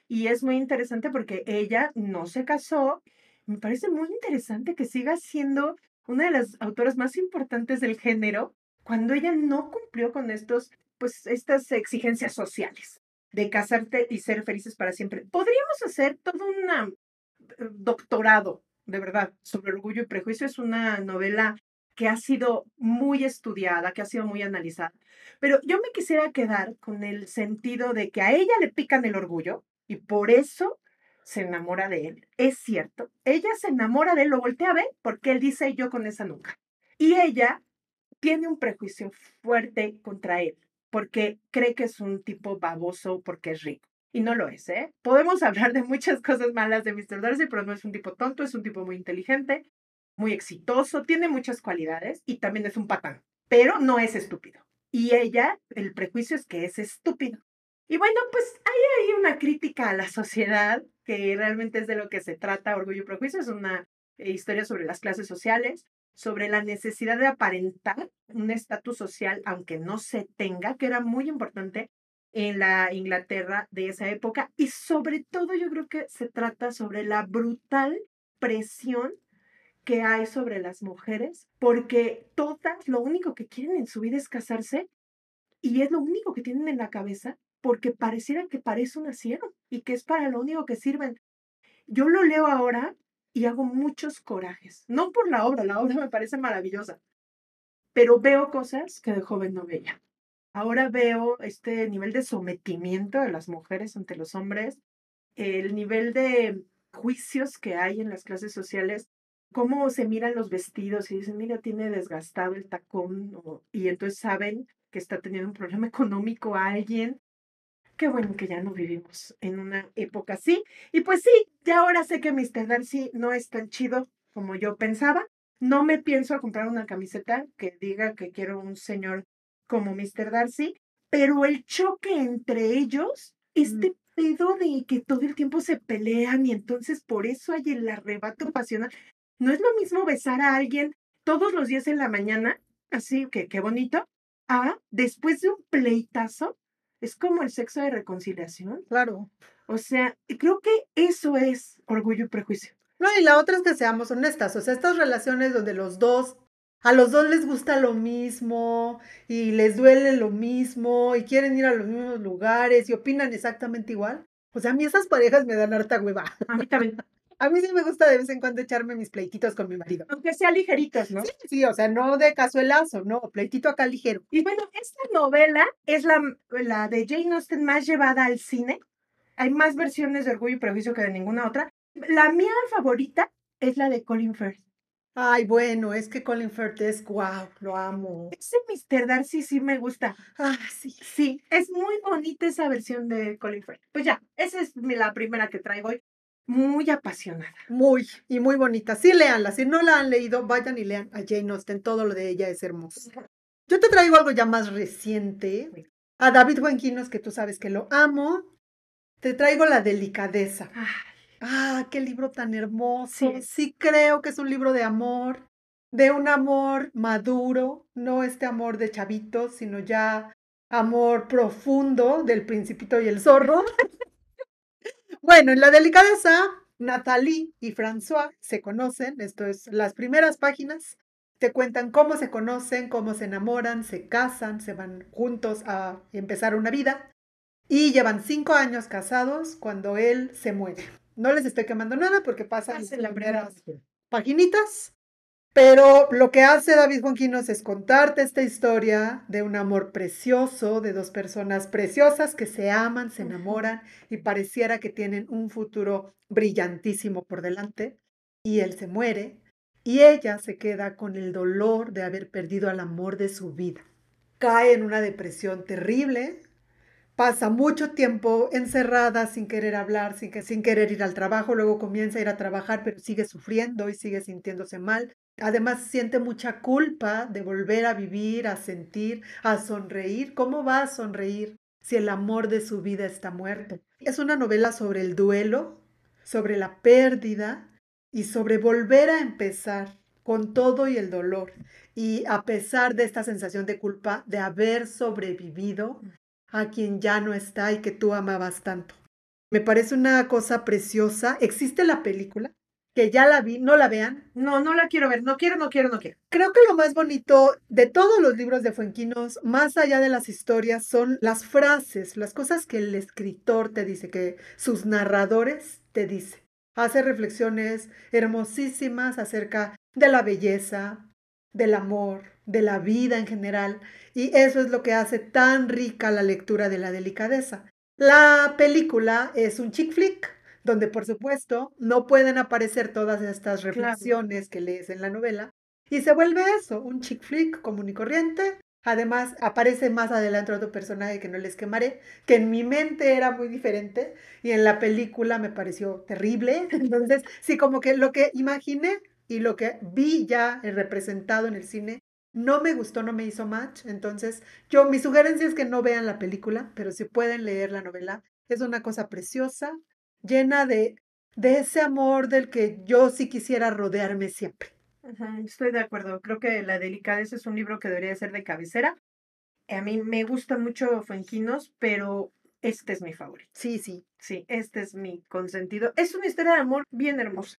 Y es muy interesante porque ella no se casó. Me parece muy interesante que siga siendo una de las autoras más importantes del género cuando ella no cumplió con estos, pues, estas exigencias sociales de casarte y ser felices para siempre. Podríamos hacer todo un eh, doctorado, de verdad, sobre orgullo y prejuicio. Es una novela que ha sido muy estudiada, que ha sido muy analizada. Pero yo me quisiera quedar con el sentido de que a ella le pican el orgullo y por eso se enamora de él. Es cierto, ella se enamora de él, lo voltea a ver porque él dice yo con esa nunca. Y ella tiene un prejuicio fuerte contra él, porque cree que es un tipo baboso porque es rico. Y no lo es, ¿eh? Podemos hablar de muchas cosas malas de Mr. Darcy, pero no es un tipo tonto, es un tipo muy inteligente, muy exitoso, tiene muchas cualidades y también es un patán, pero no es estúpido. Y ella, el prejuicio es que es estúpido. Y bueno, pues hay ahí una crítica a la sociedad, que realmente es de lo que se trata Orgullo y Prejuicio, es una eh, historia sobre las clases sociales, sobre la necesidad de aparentar un estatus social, aunque no se tenga, que era muy importante en la Inglaterra de esa época. Y sobre todo yo creo que se trata sobre la brutal presión que hay sobre las mujeres, porque todas lo único que quieren en su vida es casarse y es lo único que tienen en la cabeza, porque pareciera que para eso nacieron y que es para lo único que sirven. Yo lo leo ahora y hago muchos corajes, no por la obra, la obra me parece maravillosa, pero veo cosas que de joven no veía. Ahora veo este nivel de sometimiento de las mujeres ante los hombres, el nivel de juicios que hay en las clases sociales, cómo se miran los vestidos y dicen, mira, tiene desgastado el tacón, y entonces saben que está teniendo un problema económico a alguien. Qué bueno que ya no vivimos en una época así. Y pues sí, ya ahora sé que Mr. Darcy no es tan chido como yo pensaba. No me pienso comprar una camiseta que diga que quiero un señor como Mr. Darcy, pero el choque entre ellos, este pedo de que todo el tiempo se pelean y entonces por eso hay el arrebato pasional. No es lo mismo besar a alguien todos los días en la mañana, así que qué bonito, a después de un pleitazo, es como el sexo de reconciliación. Claro. O sea, creo que eso es orgullo y prejuicio. No, y la otra es que seamos honestas, o sea, estas relaciones donde los dos a los dos les gusta lo mismo y les duele lo mismo y quieren ir a los mismos lugares y opinan exactamente igual. O sea, a mí esas parejas me dan harta hueva. A mí también. A mí sí me gusta de vez en cuando echarme mis pleititos con mi marido. Aunque sea ligeritos, ¿no? Sí, sí, o sea, no de cazuelazo, no, pleitito acá ligero. Y bueno, esta novela es la, la de Jane Austen más llevada al cine. Hay más versiones de Orgullo y Prejuicio que de ninguna otra. La mía favorita es la de Colin Firth. Ay, bueno, es que Colin Firth es wow, lo amo. Ese Mr. Darcy sí me gusta. Ah, sí. Sí, es muy bonita esa versión de Colin Firth. Pues ya, esa es la primera que traigo hoy. Muy apasionada. Muy, y muy bonita. Sí, léanla. Si no la han leído, vayan y lean a Jane Austen. Todo lo de ella es hermoso. Yo te traigo algo ya más reciente. A David Juanquinos, que tú sabes que lo amo. Te traigo La Delicadeza. Ay, Ah, qué libro tan hermoso. Sí. Sí. creo que es un libro de amor, de un amor maduro, no este amor de chavitos, sino ya amor profundo del principito y el zorro. bueno, en la delicadeza, Nathalie y François se conocen, esto es las primeras páginas, te cuentan cómo se conocen, cómo se enamoran, se casan, se van juntos a empezar una vida y llevan cinco años casados cuando él se muere. No les estoy quemando nada porque pasan las la primera primeras paginitas. Pero lo que hace David Juanquinos es contarte esta historia de un amor precioso, de dos personas preciosas que se aman, se enamoran y pareciera que tienen un futuro brillantísimo por delante. Y él se muere y ella se queda con el dolor de haber perdido al amor de su vida. Cae en una depresión terrible, pasa mucho tiempo encerrada sin querer hablar, sin, que, sin querer ir al trabajo, luego comienza a ir a trabajar, pero sigue sufriendo y sigue sintiéndose mal. Además siente mucha culpa de volver a vivir, a sentir, a sonreír. ¿Cómo va a sonreír si el amor de su vida está muerto? Es una novela sobre el duelo, sobre la pérdida y sobre volver a empezar con todo y el dolor. Y a pesar de esta sensación de culpa de haber sobrevivido a quien ya no está y que tú amabas tanto. Me parece una cosa preciosa. Existe la película, que ya la vi, no la vean. No, no la quiero ver. No quiero, no quiero, no quiero. Creo que lo más bonito de todos los libros de Fuenquinos, más allá de las historias, son las frases, las cosas que el escritor te dice, que sus narradores te dicen. Hace reflexiones hermosísimas acerca de la belleza, del amor, de la vida en general, y eso es lo que hace tan rica la lectura de la delicadeza. La película es un chick flick, donde por supuesto no pueden aparecer todas estas Claro. reflexiones que lees en la novela, Y se vuelve eso, un chick flick común y corriente. Además, aparece más adelante otro personaje que no les quemaré, que en mi mente era muy diferente y en la película me pareció terrible. Entonces, sí, como que lo que imaginé y lo que vi ya representado en el cine no me gustó, no me hizo match. Entonces, yo, mi sugerencia es que no vean la película, pero si pueden leer la novela, es una cosa preciosa, llena de, de ese amor del que yo sí quisiera rodearme siempre. Ajá, estoy de acuerdo. Creo que La Delicadeza es un libro que debería ser de cabecera. A mí me gusta mucho Fuenquinos, pero este es mi favorito. Sí, sí. Sí, este es mi consentido. Es una historia de amor bien hermosa.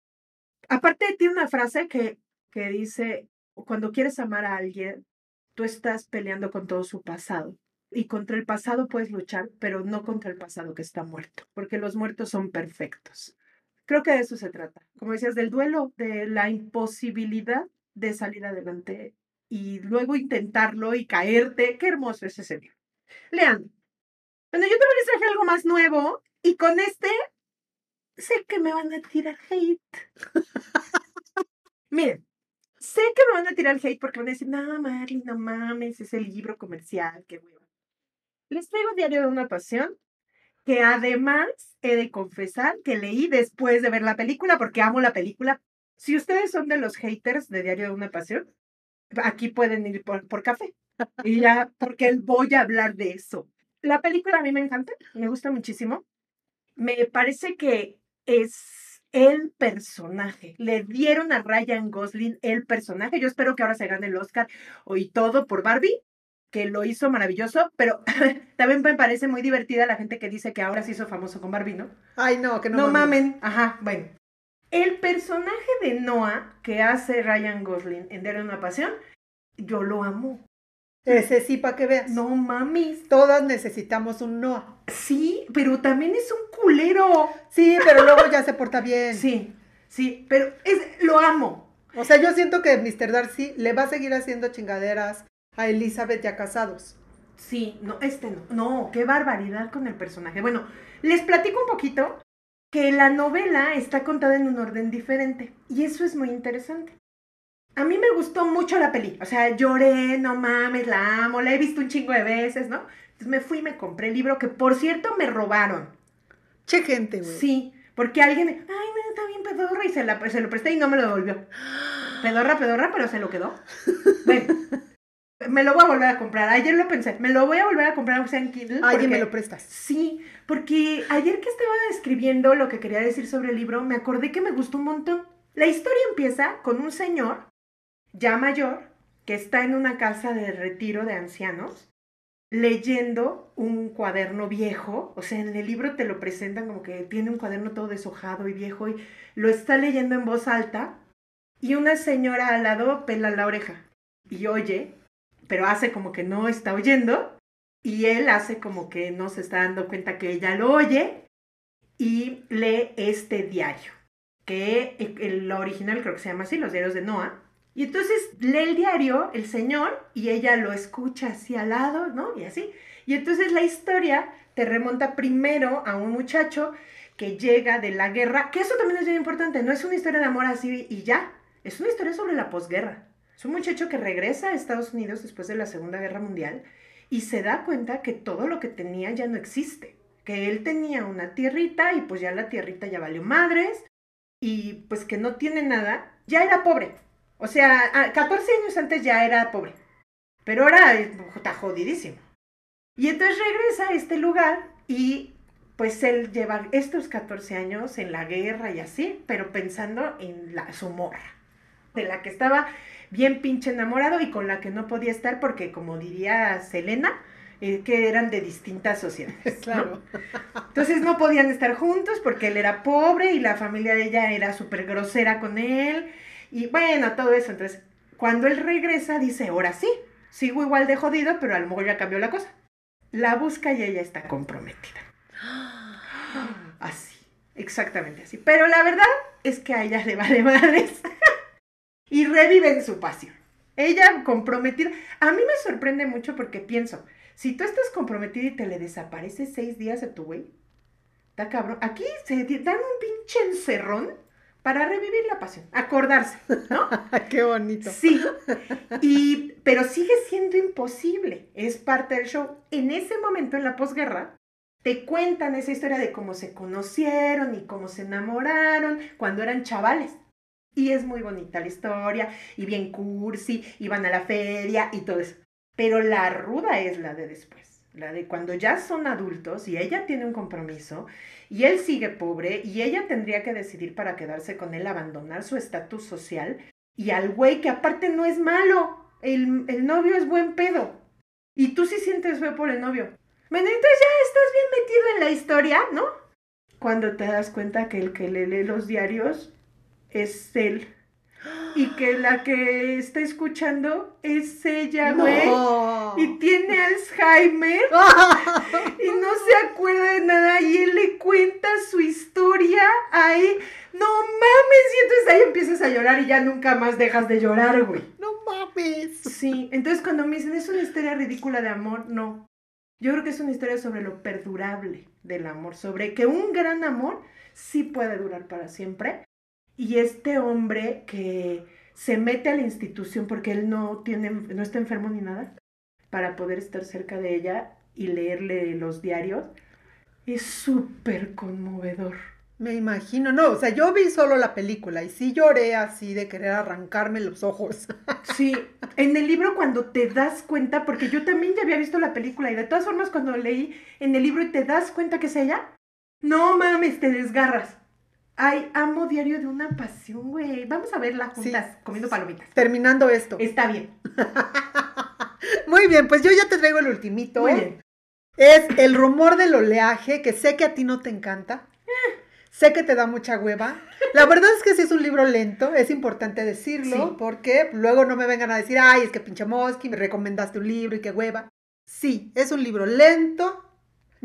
Aparte, tiene una frase que, que dice, cuando quieres amar a alguien, tú estás peleando con todo su pasado. Y contra el pasado puedes luchar, pero no contra el pasado que está muerto, porque los muertos son perfectos. Creo que de eso se trata. Como decías, del duelo, de la imposibilidad de salir adelante y luego intentarlo y caerte. Qué hermoso es ese libro. Lean. Bueno, yo también les traje algo más nuevo y con este sé que me van a tirar hate. Miren, sé que me van a tirar hate porque van a decir, no, Marley, no mames, es el libro comercial, qué hueva. Les traigo Diario de una Pasión, que además he de confesar que leí después de ver la película, porque amo la película. Si ustedes son de los haters de Diario de una Pasión, aquí pueden ir por, café. Y ya, porque voy a hablar de eso. La película a mí me encanta, me gusta muchísimo. Me parece que es el personaje. Le dieron a Ryan Gosling el personaje. Yo espero que ahora se gane el Oscar y todo por Barbie, que lo hizo maravilloso, pero también me parece muy divertida la gente que dice que ahora se hizo famoso con Barbie, ¿no? Ay, no, que no. No mamen. Ajá, bueno. El personaje de Noah que hace Ryan Gosling en Diario de una Pasión, yo lo amo. Ese sí, para que veas. No mames. Todas necesitamos un Noah. Sí, pero también es un culero. Sí, pero luego ya se porta bien. Sí, sí, pero es, lo amo. O sea, yo siento que Mr. Darcy le va a seguir haciendo chingaderas a Elizabeth ya casados. Sí, no, este no. No, qué barbaridad con el personaje. Bueno, les platico un poquito que la novela está contada en un orden diferente y eso es muy interesante. A mí me gustó mucho la peli, o sea, lloré, no mames, la amo, la he visto un chingo de veces, ¿no? Entonces me fui y me compré el libro que, por cierto, me robaron. Che gente, güey. Sí, porque alguien, ay, no, está bien pedorra y se, la, se lo presté y no me lo devolvió. Pedorra, pedorra, pero se lo quedó. Bueno, me lo voy a volver a comprar. Ayer lo pensé, me lo voy a volver a comprar aunque sea en Kindle. Ay, porque- me lo prestas. Sí, porque ayer que estaba escribiendo lo que quería decir sobre el libro, me acordé que me gustó un montón. La historia empieza con un señor ya mayor que está en una casa de retiro de ancianos leyendo un cuaderno viejo, o sea, en el libro te lo presentan como que tiene un cuaderno todo deshojado y viejo y lo está leyendo en voz alta y una señora al lado pela la oreja y oye, pero hace como que no está oyendo y él hace como que no se está dando cuenta que ella lo oye y lee este diario, que el, original creo que se llama así, los diarios de Noah. Y entonces lee el diario el señor y ella lo escucha así al lado, ¿no? Y así. Y entonces la historia te remonta primero a un muchacho que llega de la guerra, que eso también es bien importante, no es una historia de amor así y ya, es una historia sobre la posguerra. Es un muchacho que regresa a Estados Unidos después de la Segunda Guerra Mundial y se da cuenta que todo lo que tenía ya no existe, que él tenía una tierrita y pues ya la tierrita ya valió madres y pues que no tiene nada, ya era pobre. O sea, a 14 años antes ya era pobre, pero ahora está jodidísimo. Y entonces regresa a este lugar y pues él lleva estos 14 años en la guerra y así, pero pensando en la, su morra, de la que estaba bien pinche enamorado y con la que no podía estar porque, como diría Selena, eh, que eran de distintas sociedades. ¿no? Claro. Entonces no podían estar juntos porque él era pobre y la familia de ella era súper grosera con él. Y bueno, todo eso. Entonces, cuando él regresa, dice, ahora sí, sigo igual de jodido, pero a lo mejor ya cambió la cosa. La busca y ella está comprometida. Así, exactamente así. Pero la verdad es que a ella le vale madres. Y reviven su pasión. Ella comprometida. A mí me sorprende mucho porque pienso, si tú estás comprometida y te le desapareces seis días a tu güey, está cabrón. Aquí se dan un pinche encerrón para revivir la pasión, acordarse, ¿no? Qué bonito. Sí, y, pero sigue siendo imposible, es parte del show. En ese momento, en la posguerra, te cuentan esa historia de cómo se conocieron y cómo se enamoraron cuando eran chavales. Y es muy bonita la historia, y bien cursi, y van a la feria y todo eso. Pero la ruda es la de después, la de cuando ya son adultos y ella tiene un compromiso y él sigue pobre y ella tendría que decidir para quedarse con él, abandonar su estatus social y al güey que aparte no es malo, el, el novio es buen pedo. Y tú sí sientes feo por el novio. Bueno, entonces ya estás bien metido en la historia, ¿no? Cuando te das cuenta que el que le lee los diarios es él. Y que la que está escuchando es ella, güey. No. Y tiene Alzheimer y no se acuerda de nada. Y él le cuenta su historia ahí. No mames. Y entonces ahí empiezas a llorar y ya nunca más dejas de llorar, güey. No mames. Sí, entonces cuando me dicen es una historia ridícula de amor, no. Yo creo que es una historia sobre lo perdurable del amor, sobre que un gran amor sí puede durar para siempre. Y este hombre que se mete a la institución porque él no tiene, no está enfermo ni nada, para poder estar cerca de ella y leerle los diarios, es súper conmovedor. Me imagino, no, o sea, yo vi solo la película y sí lloré así de querer arrancarme los ojos. Sí, en el libro cuando te das cuenta, porque yo también ya había visto la película y de todas formas cuando leí en el libro y te das cuenta que es ella, no mames, te desgarras. Ay, amo Diario de una Pasión, güey. Vamos a verla juntas, Sí. comiendo palomitas. Terminando esto. Está bien. Muy bien, pues yo ya te traigo el ultimito. Muy bien. Es el rumor del oleaje, que sé que a ti no te encanta. Sé que te da mucha hueva. La verdad es que sí es un libro lento, es importante decirlo, Sí. porque luego no me vengan a decir, ay, es que pinche Mosqui, me recomendaste un libro y qué hueva. Sí, es un libro lento.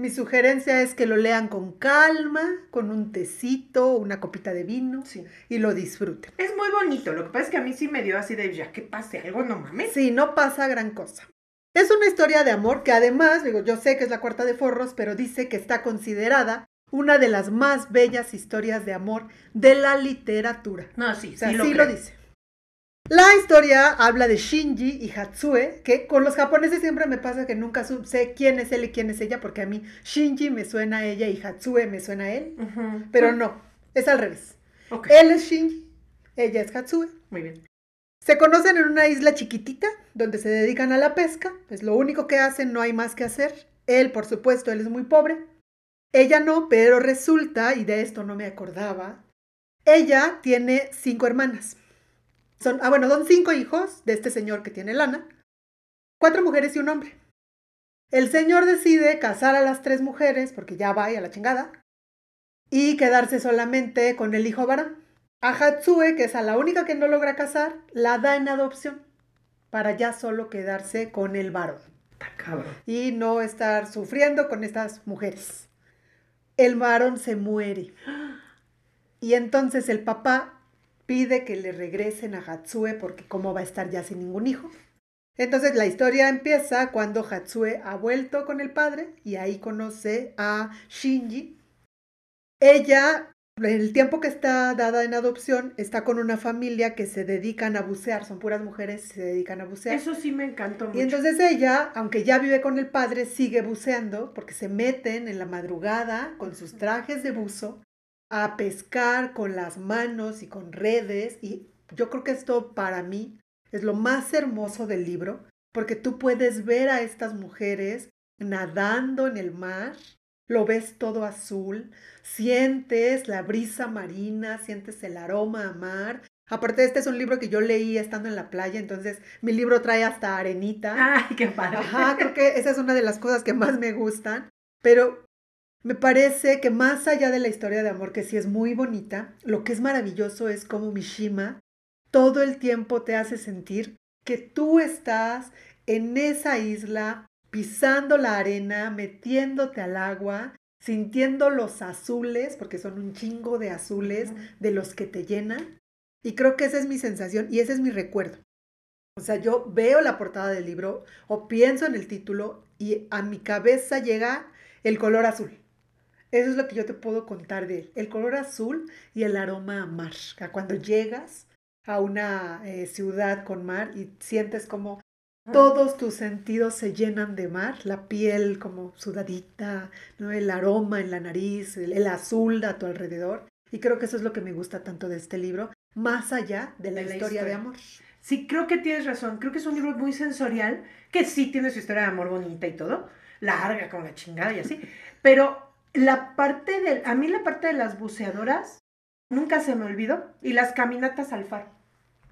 Mi sugerencia es que lo lean con calma, con un tecito, una copita de vino Sí. y lo disfruten. Es muy bonito. Lo que pasa es que a mí sí me dio así de ya que pase algo, no mames. Sí, no pasa gran cosa. Es una historia de amor que además, digo, yo sé que es la cuarta de forros, pero dice que está considerada una de las más bellas historias de amor de la literatura. No, sí, O sea, sí, sí, lo, dice. La historia habla de Shinji y Hatsue, que con los japoneses siempre me pasa que nunca sé quién es él y quién es ella, porque a mí Shinji me suena a ella y Hatsue me suena a él, pero no, es al revés. Él es Shinji, ella es Hatsue. muy bien. Se conocen en una isla chiquitita donde se dedican a la pesca, es lo único que hacen, no hay más que hacer. Él, por supuesto, él es muy pobre. Ella no, pero resulta, y de esto no me acordaba, ella tiene cinco hermanas. Son, ah, bueno, son cinco hijos de este señor que tiene lana, cuatro mujeres y un hombre. El señor decide casar a las tres mujeres, porque ya va y a la chingada, y quedarse solamente con el hijo varón. A Hatsue, que es a la única que no logra casar, la da en adopción para ya solo quedarse con el varón cabrón. y no estar sufriendo con estas mujeres. El varón se muere. Y entonces el papá pide que le regresen a Hatsue porque cómo va a estar ya sin ningún hijo. Entonces la historia empieza cuando Hatsue ha vuelto con el padre y ahí conoce a Shinji. Ella, en el tiempo que está dada en adopción, está con una familia que se dedican a bucear, son puras mujeres, se dedican a bucear. Eso sí me encantó mucho. Y entonces ella, aunque ya vive con el padre, sigue buceando porque se meten en la madrugada con sus trajes de buzo a pescar con las manos y con redes. Y yo creo que esto para mí es lo más hermoso del libro porque tú puedes ver a estas mujeres nadando en el mar, lo ves todo azul, sientes la brisa marina, sientes el aroma a mar. Aparte, este es un libro que yo leí estando en la playa, entonces mi libro trae hasta arenita. Ay, qué padre. Ajá, creo que esa es una de las cosas que más me gustan. Pero me parece que más allá de la historia de amor, que sí es muy bonita, lo que es maravilloso es cómo Mishima todo el tiempo te hace sentir que tú estás en esa isla, pisando la arena, metiéndote al agua, sintiendo los azules, porque son un chingo de azules de los que te llenan. Y creo que esa es mi sensación y ese es mi recuerdo. O sea, yo veo la portada del libro o pienso en el título y a mi cabeza llega el color azul. Eso es lo que yo te puedo contar de él. El color azul y el aroma a mar. Cuando llegas a una eh, ciudad con mar y sientes como todos tus sentidos se llenan de mar, la piel como sudadita, ¿no? el aroma en la nariz, el, azul a tu alrededor. Y creo que eso es lo que me gusta tanto de este libro, más allá de la, historia, de amor. Sí, creo que tienes razón. Creo que es un libro muy sensorial, que sí tiene su historia de amor bonita y todo, larga con la chingada y así. Pero la parte de, a mí la parte de las buceadoras nunca se me olvidó y las caminatas al faro.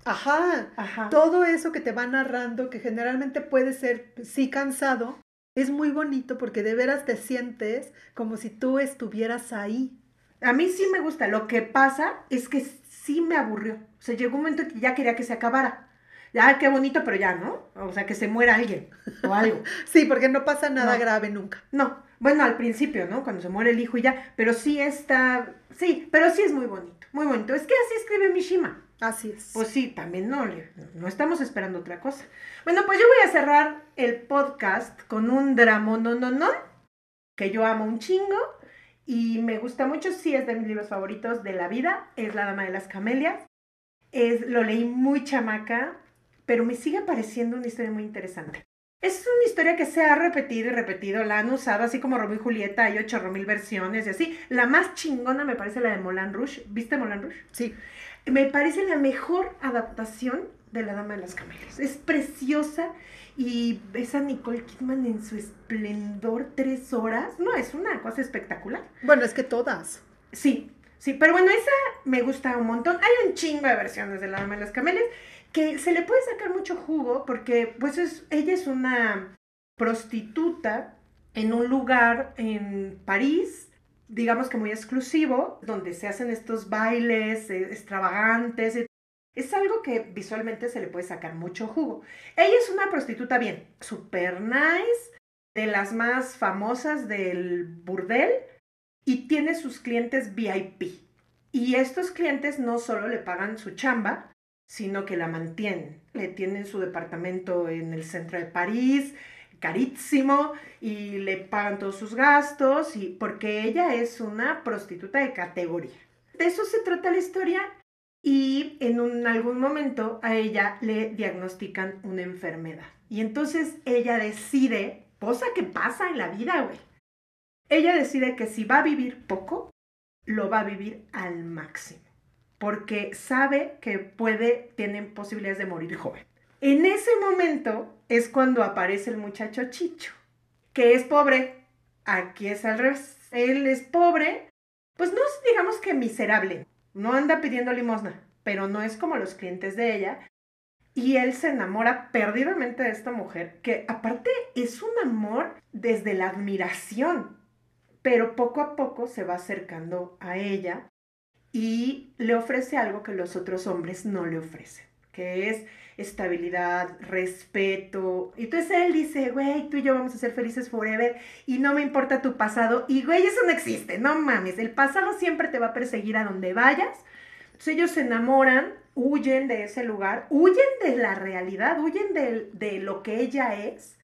Ajá, Ajá. Todo eso que te va narrando, que generalmente puede ser, sí, cansado, es muy bonito porque de veras te sientes como si tú estuvieras ahí. A mí sí me gusta. Lo que pasa es que sí me aburrió. O sea, llegó un momento que ya quería que se acabara. Ya, qué bonito, pero ya, ¿no? O sea, que se muera alguien o algo. sí, porque no pasa nada grave nunca. No. Bueno, al principio, ¿no? Cuando se muere el hijo y ya. Pero sí está. Sí, pero sí es muy bonito. Muy bonito. Es que así escribe Mishima. Así es. Pues sí, también no, no estamos esperando otra cosa. Bueno, pues yo voy a cerrar el podcast con un drama no, no, no, que yo amo un chingo y me gusta mucho, sí es de mis libros favoritos de la vida, es La Dama de las Camelias. Es, lo leí muy chamaca, pero me sigue pareciendo una historia muy interesante. Es una historia que se ha repetido y repetido, la han usado así como Romeo y Julieta, hay ocho mil versiones y así. La más chingona me parece la de Moulin Rouge. ¿Viste Moulin Rouge? Sí me parece la mejor adaptación de La Dama de las Camelias. Es preciosa y ves a Nicole Kidman en su esplendor tres horas. No, es una cosa espectacular. Bueno, es que todas. Sí, sí, pero bueno, esa me gusta un montón. Hay un chingo de versiones de La Dama de las Camelias que se le puede sacar mucho jugo porque pues es, ella es una prostituta en un lugar en París digamos que muy exclusivo, donde se hacen estos bailes eh, extravagantes. Es algo que visualmente se le puede sacar mucho jugo. Ella es una prostituta bien, super nice, de las más famosas del burdel y tiene sus clientes VIP. Y estos clientes no solo le pagan su chamba, sino que la mantienen. Le tienen su departamento en el centro de París, carísimo y le pagan todos sus gastos y porque ella es una prostituta de categoría. De eso se trata la historia y en algún momento a ella le diagnostican una enfermedad. Y entonces ella decide, cosa que pasa en la vida, güey. Ella decide que si va a vivir poco, lo va a vivir al máximo, porque sabe que puede, tiene posibilidades de morir joven. En ese momento es cuando aparece el muchacho Chicho, que es pobre. Aquí es al revés. Él es pobre, pues no es, digamos que miserable. No anda pidiendo limosna, pero no es como los clientes de ella. Y él se enamora perdidamente de esta mujer, que aparte es un amor desde la admiración, pero poco a poco se va acercando a ella y le ofrece algo que los otros hombres no le ofrecen, que es estabilidad, respeto. Y entonces él dice, güey, tú y yo vamos a ser felices forever y no me importa tu pasado. Y güey, eso no existe, no mames, el pasado siempre te va a perseguir a donde vayas. Entonces ellos se enamoran, huyen de ese lugar, huyen de la realidad, huyen de, de lo que ella es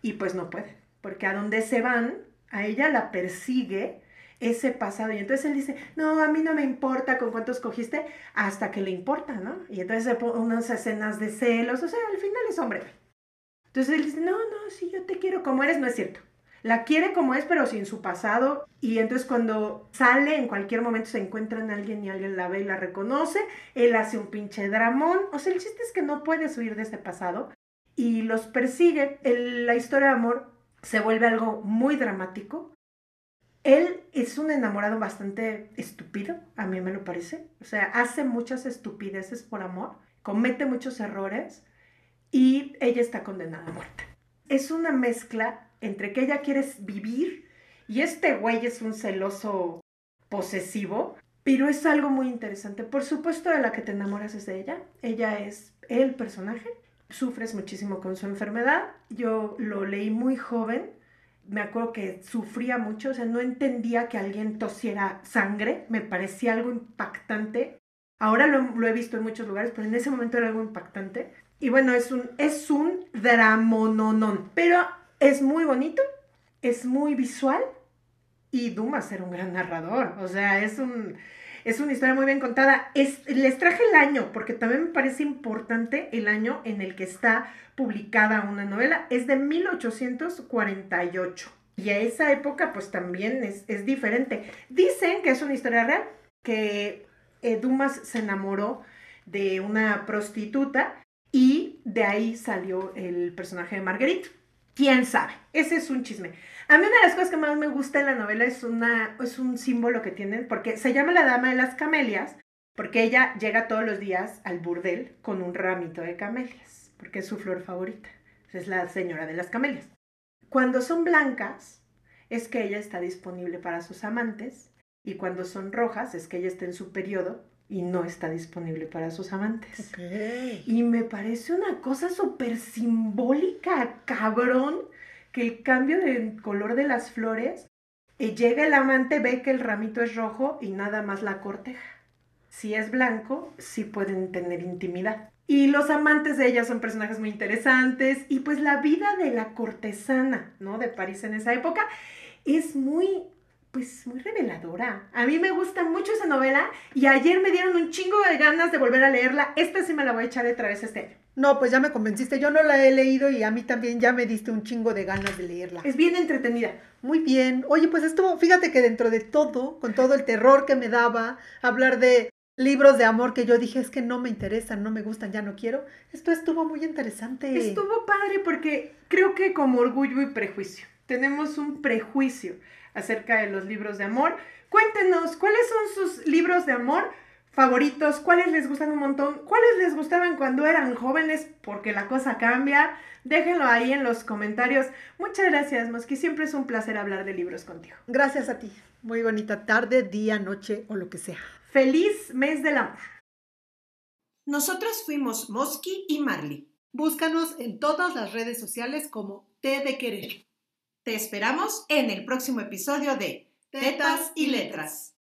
y pues no pueden, porque a donde se van, a ella la persigue ese pasado. Y entonces él dice, no, a mí no me importa con cuántos cogiste, hasta que le importa, ¿no? Y entonces se pone unas escenas de celos, o sea, al final es hombre. Entonces él dice, no, no, si yo te quiero como eres, no es cierto. La quiere como es, pero sin su pasado. Y entonces cuando sale, en cualquier momento se encuentra en alguien y alguien la ve y la reconoce, él hace un pinche dramón. O sea, el chiste es que no puedes huir de ese pasado y los persigue. la historia de amor se vuelve algo muy dramático él es un enamorado bastante estúpido, a mí me lo parece. O sea, hace muchas estupideces por amor, comete muchos errores y ella está condenada a muerte. Es una mezcla entre que ella quiere vivir y este güey es un celoso posesivo, pero es algo muy interesante. Por supuesto, de la que te enamoras es de ella. Ella es el personaje. Sufres muchísimo con su enfermedad. Yo lo leí muy joven me acuerdo que sufría mucho, o sea, no entendía que alguien tosiera sangre, me parecía algo impactante. Ahora lo, he visto en muchos lugares, pero en ese momento era algo impactante. Y bueno, es un, es un dramononón, pero es muy bonito, es muy visual y Dumas era un gran narrador. O sea, es un es una historia muy bien contada. Es, les traje el año, porque también me parece importante el año en el que está publicada una novela. Es de 1848. Y a esa época, pues también es, diferente. Dicen que es una historia real, que Dumas se enamoró de una prostituta y de ahí salió el personaje de Marguerite. ¿Quién sabe? Ese es un chisme. A mí una de las cosas que más me gusta en la novela es, una, es un símbolo que tienen, porque se llama la Dama de las Camelias, porque ella llega todos los días al burdel con un ramito de camelias, porque es su flor favorita. Es la señora de las camelias. Cuando son blancas, es que ella está disponible para sus amantes, y cuando son rojas, es que ella está en su periodo y no está disponible para sus amantes. Y me parece una cosa súper simbólica, cabrón, que el cambio de color de las flores, eh, llega el amante, ve que el ramito es rojo y nada más la corteja. Si es blanco, sí pueden tener intimidad. Y los amantes de ella son personajes muy interesantes y pues la vida de la cortesana, ¿no? De París en esa época es muy pues muy reveladora. A mí me gusta mucho esa novela y ayer me dieron un chingo de ganas de volver a leerla. Esta sí me la voy a echar otra vez este año. No, pues ya me convenciste. Yo no la he leído y a mí también ya me diste un chingo de ganas de leerla. Es bien entretenida. Muy bien. Oye, pues estuvo, fíjate que dentro de todo, con todo el terror que me daba, hablar de libros de amor que yo dije es que no me interesan, no me gustan, ya no quiero. Esto estuvo muy interesante. Estuvo padre porque creo que como orgullo y prejuicio. Tenemos un prejuicio acerca de los libros de amor. Cuéntenos, ¿cuáles son sus libros de amor favoritos? ¿Cuáles les gustan un montón? ¿Cuáles les gustaban cuando eran jóvenes? Porque la cosa cambia. Déjenlo ahí en los comentarios. Muchas gracias, Mosqui. Siempre es un placer hablar de libros contigo. Gracias a ti. Muy bonita tarde, día, noche o lo que sea. Feliz mes del amor. Nosotros fuimos Mosqui y Marley. Búscanos en todas las redes sociales como T de Querer. Te esperamos en el próximo episodio de Tetas y Letras.